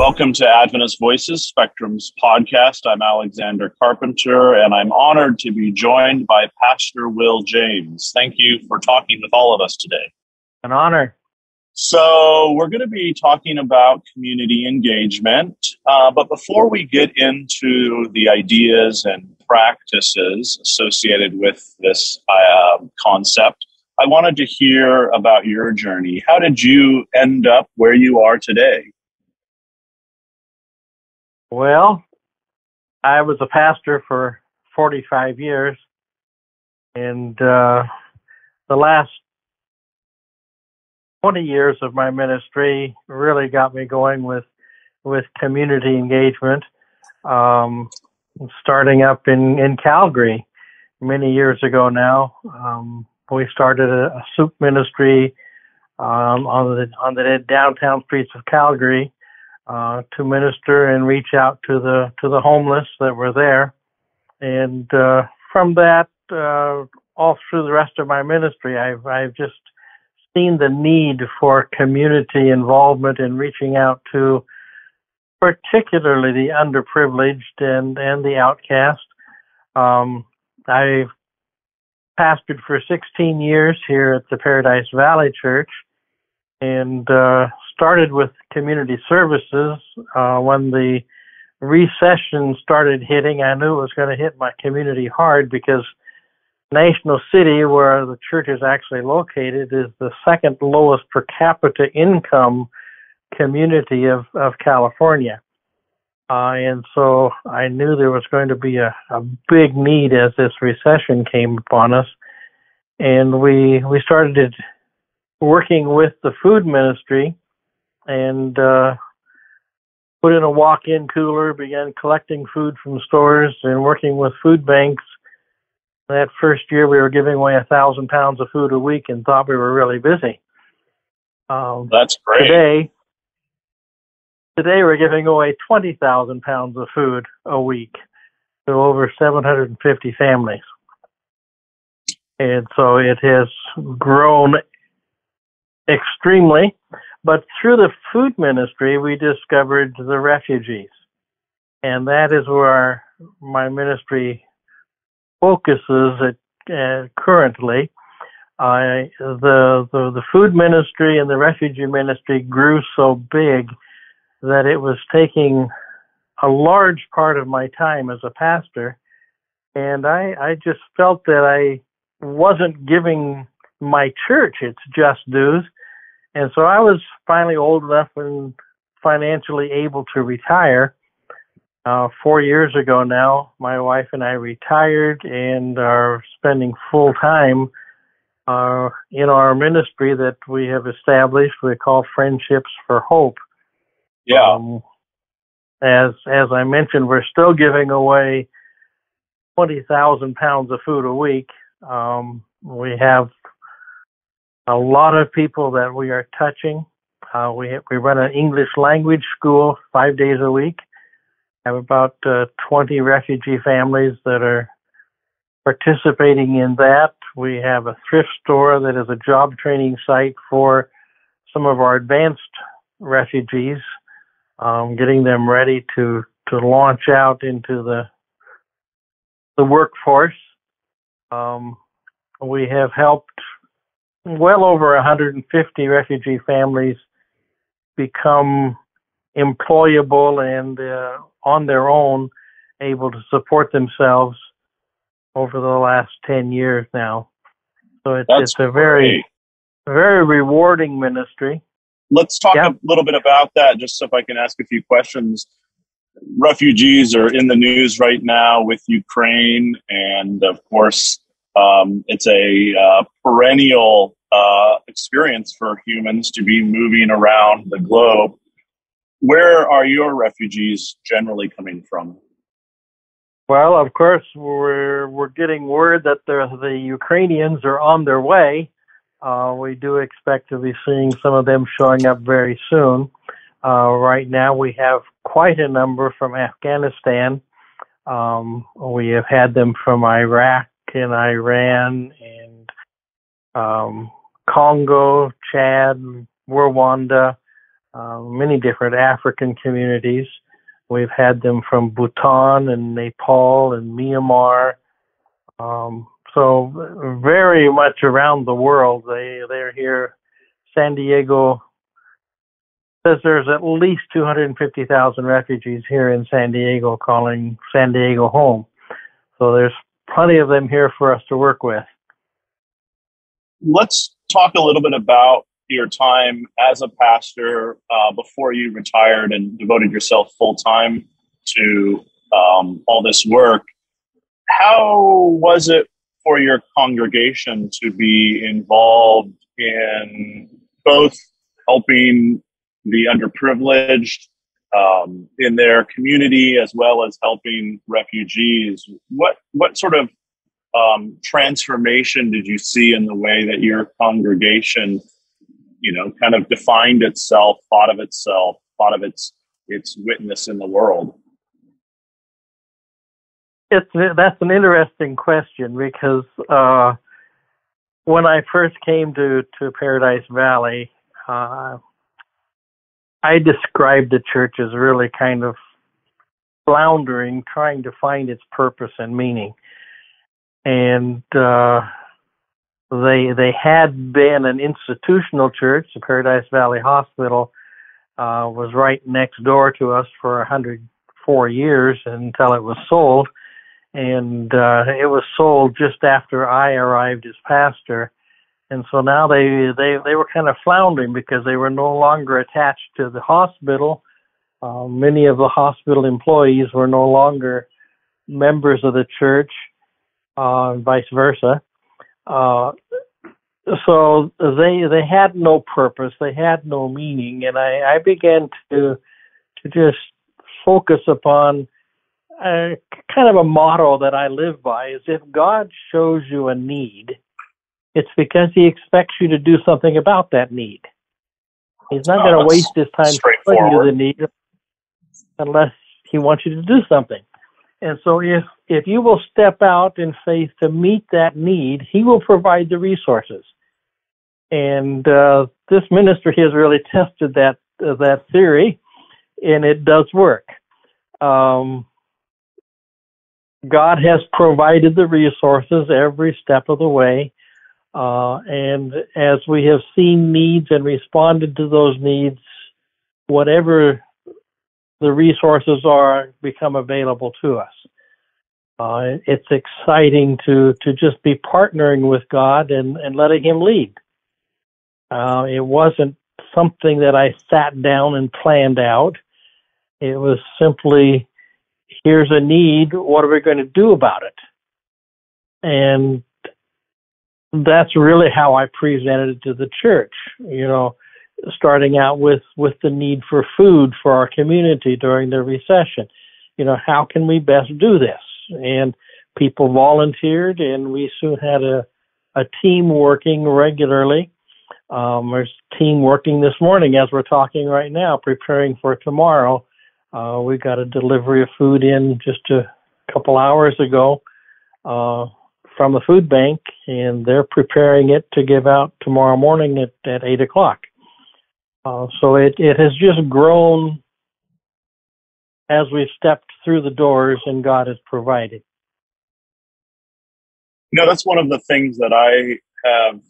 Welcome to Adventist Voices, Spectrum's podcast. I'm Alexander Carpenter, and I'm honored to be joined by Pastor Will James. Thank you for talking with all of us today. An honor. So, we're going to be talking about community engagement. Uh, but before we get into the ideas and practices associated with this uh, concept, I wanted to hear about your journey. How did you end up where you are today? Well, I was a pastor for 45 years, and uh, the last 20 years of my ministry really got me going with with community engagement. Um, starting up in in Calgary many years ago now, um, we started a, a soup ministry um, on the on the downtown streets of Calgary uh, to minister and reach out to the to the homeless that were there, and uh, from that uh, all through the rest of my ministry, I've I've just seen the need for community involvement in reaching out to particularly the underprivileged and and the outcast. Um, I pastored for 16 years here at the Paradise Valley Church, and uh, started with community services uh, when the recession started hitting. I knew it was going to hit my community hard because National City, where the church is actually located, is the second lowest per capita income community of, of California. Uh, and so I knew there was going to be a, a big need as this recession came upon us. And we, we started working with the food ministry and uh, put in a walk-in cooler, began collecting food from stores and working with food banks. That first year, we were giving away a thousand pounds of food a week, and thought we were really busy. Um, That's great. Today, today we're giving away twenty thousand pounds of food a week to over seven hundred and fifty families, and so it has grown extremely. But through the food ministry, we discovered the refugees. And that is where my ministry focuses at, uh, currently. I, the, the, the food ministry and the refugee ministry grew so big that it was taking a large part of my time as a pastor. And I, I just felt that I wasn't giving my church its just dues and so I was finally old enough and financially able to retire. Uh, four years ago now, my wife and I retired and are spending full time uh, in our ministry that we have established. We call Friendships for Hope. Yeah. Um, as as I mentioned, we're still giving away twenty thousand pounds of food a week. Um, we have a lot of people that we are touching. Uh, we we run an English language school five days a week. Have about uh, 20 refugee families that are participating in that. We have a thrift store that is a job training site for some of our advanced refugees, um, getting them ready to to launch out into the the workforce. Um, we have helped well over 150 refugee families become employable and uh, on their own able to support themselves over the last 10 years now. So it's, it's a very, great. very rewarding ministry. Let's talk a little bit about that, just so if I can ask a few questions. Refugees are in the news right now with Ukraine, and of course, um, it's a uh, perennial uh, experience for humans to be moving around the globe. Where are your refugees generally coming from? Well, of course, we're we're getting word that the the Ukrainians are on their way. Uh, we do expect to be seeing some of them showing up very soon. Uh, right now, we have quite a number from Afghanistan. Um, we have had them from Iraq and Iran and um, Congo, Chad, Rwanda, uh, many different African communities. We've had them from Bhutan and Nepal and Myanmar. Um, so very much around the world, they they're here. San Diego says there's at least 250,000 refugees here in San Diego, calling San Diego home. So there's plenty of them here for us to work with. Let's talk a little bit about your time as a pastor uh, before you retired and devoted yourself full time to um, all this work. How was it for your congregation to be involved in both helping the underprivileged um, in their community as well as helping refugees? What what sort of um, transformation did you see in the way that your congregation you know, kind of defined itself, thought of itself, thought of its its witness in the world? It's that's an interesting question because uh, when I first came to to Paradise Valley, uh, I described the church as really kind of floundering, trying to find its purpose and meaning, and uh, they they had been an institutional church. The Paradise Valley Hospital uh, was right next door to us for 104 years until it was sold, and uh, it was sold just after I arrived as pastor. And so now they they they were kind of floundering because they were no longer attached to the hospital. Uh, many of the hospital employees were no longer members of the church, uh, and vice versa. Uh, so they they had no purpose, they had no meaning, and I, I began to to just focus upon a, kind of a motto that I live by: is if God shows you a need, it's because He expects you to do something about that need. He's not going to waste His time telling you the need unless He wants you to do something. And so if if you will step out in faith to meet that need, he will provide the resources. And uh, this ministry has really tested that uh, that theory, and it does work. Um, God has provided the resources every step of the way. Uh, and as we have seen needs and responded to those needs, whatever the resources are become available to us. Uh, it's exciting to to just be partnering with God and and letting Him lead. Uh, it wasn't something that I sat down and planned out. It was simply, here's a need. What are we going to do about it? And that's really how I presented it to the church. You know, starting out with with the need for food for our community during the recession. You know, how can we best do this? And people volunteered, and we soon had a a team working regularly. Um, there's a team working this morning as we're talking right now, preparing for tomorrow. Uh, we got a delivery of food in just a couple hours ago uh, from the food bank, and they're preparing it to give out tomorrow morning at, at 8 o'clock. Uh, so it, it has just grown as we've stepped through the doors and God has provided. You know, that's one of the things that I have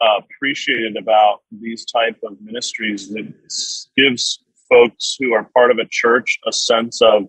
uh, appreciated about these type of ministries. It gives folks who are part of a church a sense of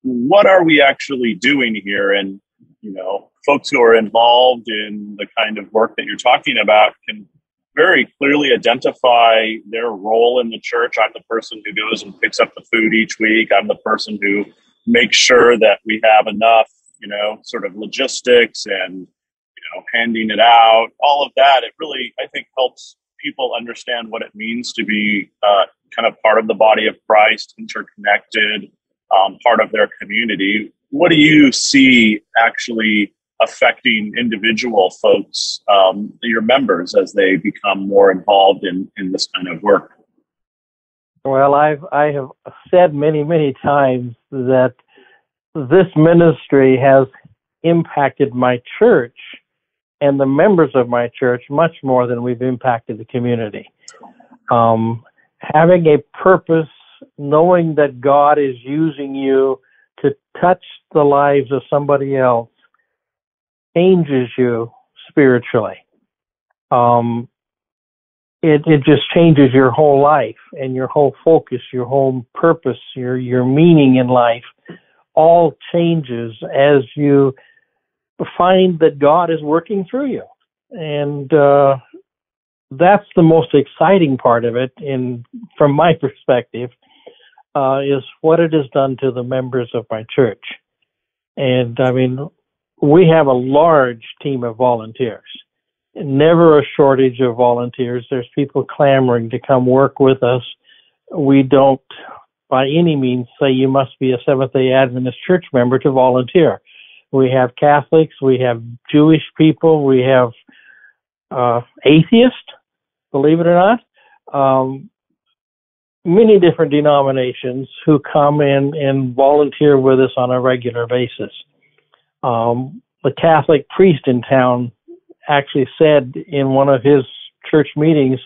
what are we actually doing here, and you know, folks who are involved in the kind of work that you're talking about can very clearly identify their role in the church. I'm the person who goes and picks up the food each week. I'm the person who makes sure that we have enough, you know, sort of logistics and, you know, handing it out, all of that. It really, I think, helps people understand what it means to be uh, kind of part of the body of Christ, interconnected, um, part of their community. what do you see actually affecting individual folks, um, your members, as they become more involved in, in this kind of work? Well, I've I have said many many times that this ministry has impacted my church and the members of my church much more than we've impacted the community. Um, having a purpose, knowing that God is using you to touch the lives of somebody else, changes you spiritually. Um, it, it just changes your whole life and your whole focus, your whole purpose, your, your meaning in life all changes as you find that God is working through you. And, uh, that's the most exciting part of it in, from my perspective, uh, is what it has done to the members of my church. And I mean, we have a large team of volunteers never a shortage of volunteers. There's people clamoring to come work with us. We don't by any means say you must be a Seventh day Adventist church member to volunteer. We have Catholics, we have Jewish people, we have uh, atheists, believe it or not, um, many different denominations who come in and volunteer with us on a regular basis. Um, the Catholic priest in town actually said in one of his church meetings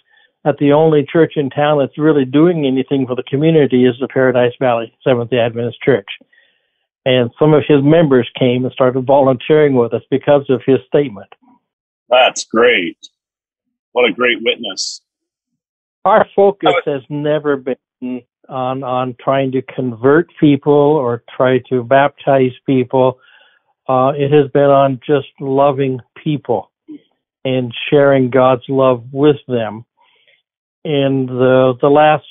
that the only church in town that's really doing anything for the community is the Paradise Valley Seventh day Adventist Church. And some of his members came and started volunteering with us because of his statement. That's great. What a great witness. Our focus has never been on on trying to convert people or try to baptize people. Uh, it has been on just loving people and sharing God's love with them. In the the last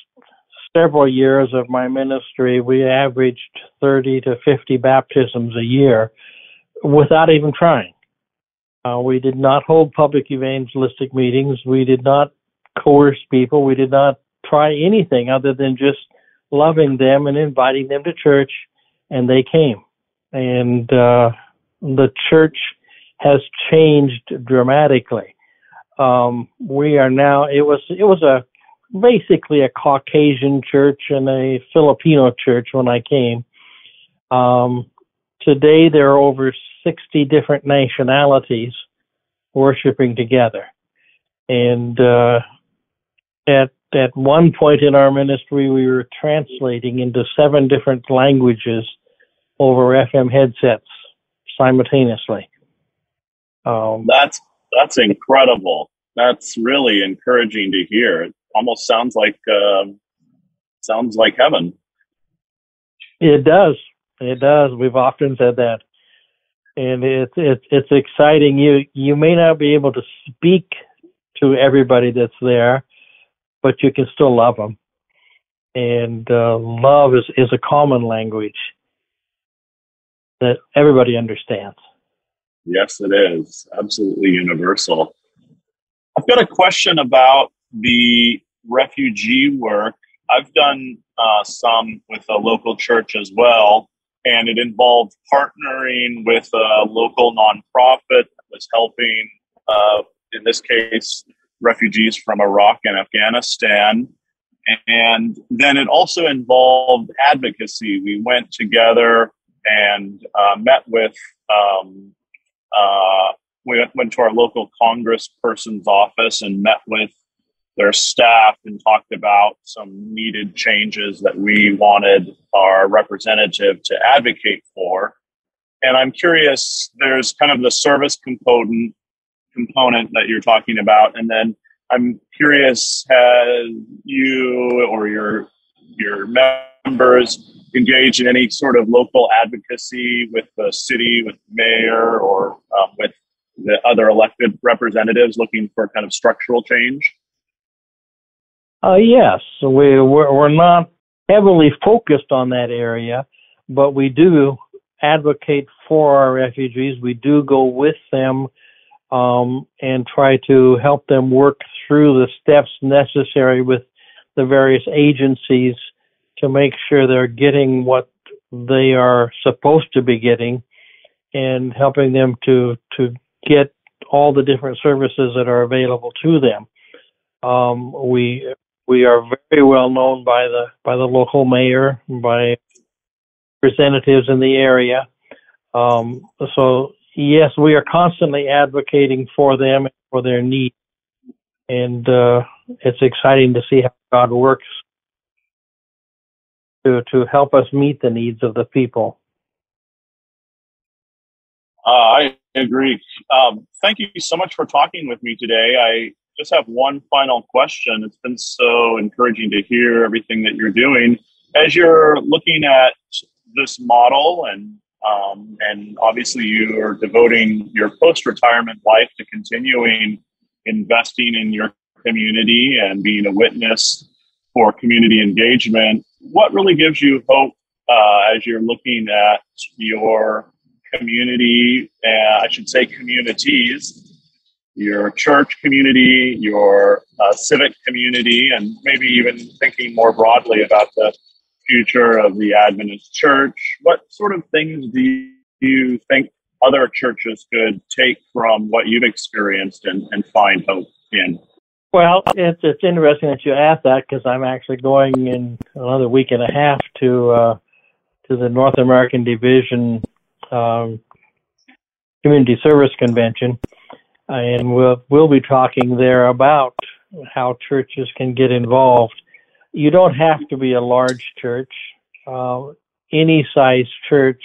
several years of my ministry, we averaged 30 to 50 baptisms a year without even trying. Uh, we did not hold public evangelistic meetings. We did not coerce people. We did not try anything other than just loving them and inviting them to church, and they came. And uh, the church has changed dramatically. Um, we are now. It was it was a basically a Caucasian church and a Filipino church when I came. Um, today there are over 60 different nationalities worshiping together, and uh, at at one point in our ministry we were translating into seven different languages over FM headsets simultaneously. Um, that's that's incredible. That's really encouraging to hear. It almost sounds like uh, sounds like heaven. It does. It does. We've often said that, and it's it's it's exciting. You you may not be able to speak to everybody that's there, but you can still love them. And uh, love is is a common language that everybody understands. Yes, it is. Absolutely universal. I've got a question about the refugee work. I've done uh, some with a local church as well, and it involved partnering with a local nonprofit that was helping, uh, in this case, refugees from Iraq and Afghanistan. And then it also involved advocacy. We went together and uh, met with um, uh, we went to our local congressperson's office and met with their staff and talked about some needed changes that we wanted our representative to advocate for. And I'm curious, there's kind of the service component component that you're talking about, and then I'm curious, has you or your your members engaged in any sort of local advocacy with the city, with the mayor, or um, with the other elected representatives looking for kind of structural change? Uh, yes, we we're, we're not heavily focused on that area, but we do advocate for our refugees. We do go with them um, and try to help them work through the steps necessary with the various agencies to make sure they're getting what they are supposed to be getting and helping them to to get all the different services that are available to them. Um, we we are very well known by the by the local mayor, by representatives in the area. Um, so yes, we are constantly advocating for them for their needs, and uh, it's exciting to see how God works to to help us meet the needs of the people. Uh, I agree. Um, thank you so much for talking with me today. I just have one final question. It's been so encouraging to hear everything that you're doing. As you're looking at this model and um, and obviously you are devoting your post-retirement life to continuing investing in your community and being a witness for community engagement. What really gives you hope uh, as you're looking at your community, uh, I should say communities, your church community, your uh, civic community, and maybe even thinking more broadly about the future of the Adventist church. What sort of things do you think other churches could take from what you've experienced and, and find hope in? Well, it's it's interesting that you asked that because I'm actually going in another week and a half to uh, to the North American Division um, Community Service Convention, and we'll we'll be talking there about how churches can get involved. You don't have to be a large church. Uh, any size church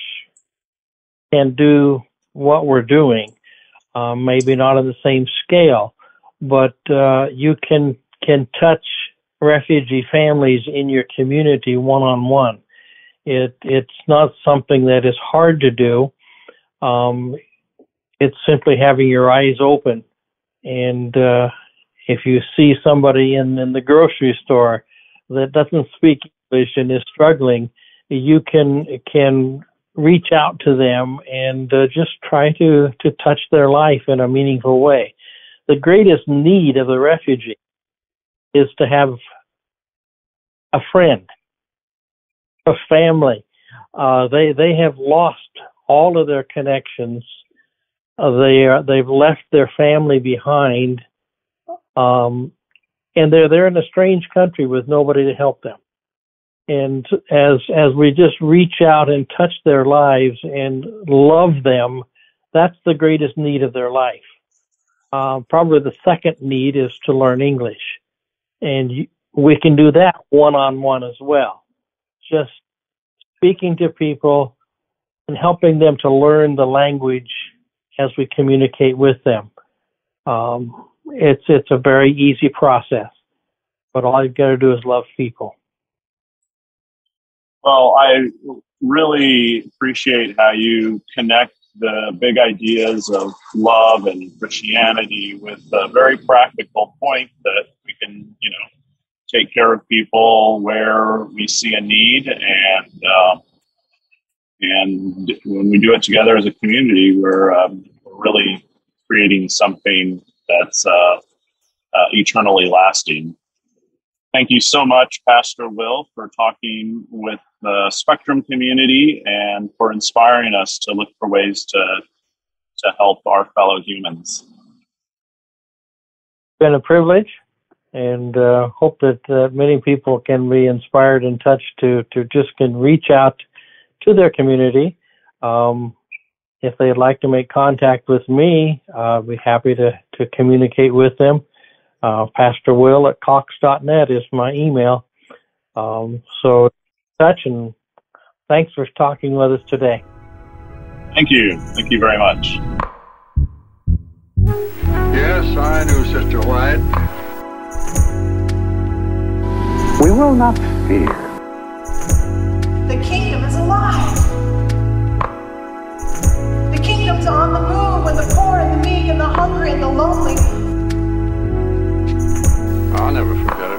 can do what we're doing. Um, maybe not on the same scale, but uh, you can can touch refugee families in your community one on one. It it's not something that is hard to do. Um, it's simply having your eyes open, and uh, if you see somebody in in the grocery store that doesn't speak English and is struggling, you can can reach out to them and uh, just try to to touch their life in a meaningful way. The greatest need of the refugee is to have a friend, a family. Uh, they they have lost all of their connections. Uh, they are they've left their family behind, um, and they're they're in a strange country with nobody to help them. And as as we just reach out and touch their lives and love them, that's the greatest need of their life. Uh, probably the second need is to learn English, and you, we can do that one on one as well. Just speaking to people and helping them to learn the language as we communicate with them. Um, it's it's a very easy process, but all you've got to do is love people. Well, I really appreciate how you connect the big ideas of love and Christianity with a very practical point that we can, you know, take care of people where we see a need and um, and when we do it together as a community, we're, um, really creating something that's uh, uh, eternally lasting. Thank you so much, Pastor Will, for talking with the Spectrum community and for inspiring us to look for ways to to help our fellow humans. Been a privilege, and uh, hope that uh, many people can be inspired and touched to to just can reach out to their community. Um, if they'd like to make contact with me, uh, I'd be happy to, to communicate with them. Uh, Pastor Will at cox.net is my email. Um, so, touch and thanks for talking with us today. Thank you. Thank you very much. Yes, I do, Sister White. We will not fear. The kingdom is alive. The kingdom's on the move when the poor and the meek and the hungry and the lonely I'll never forget.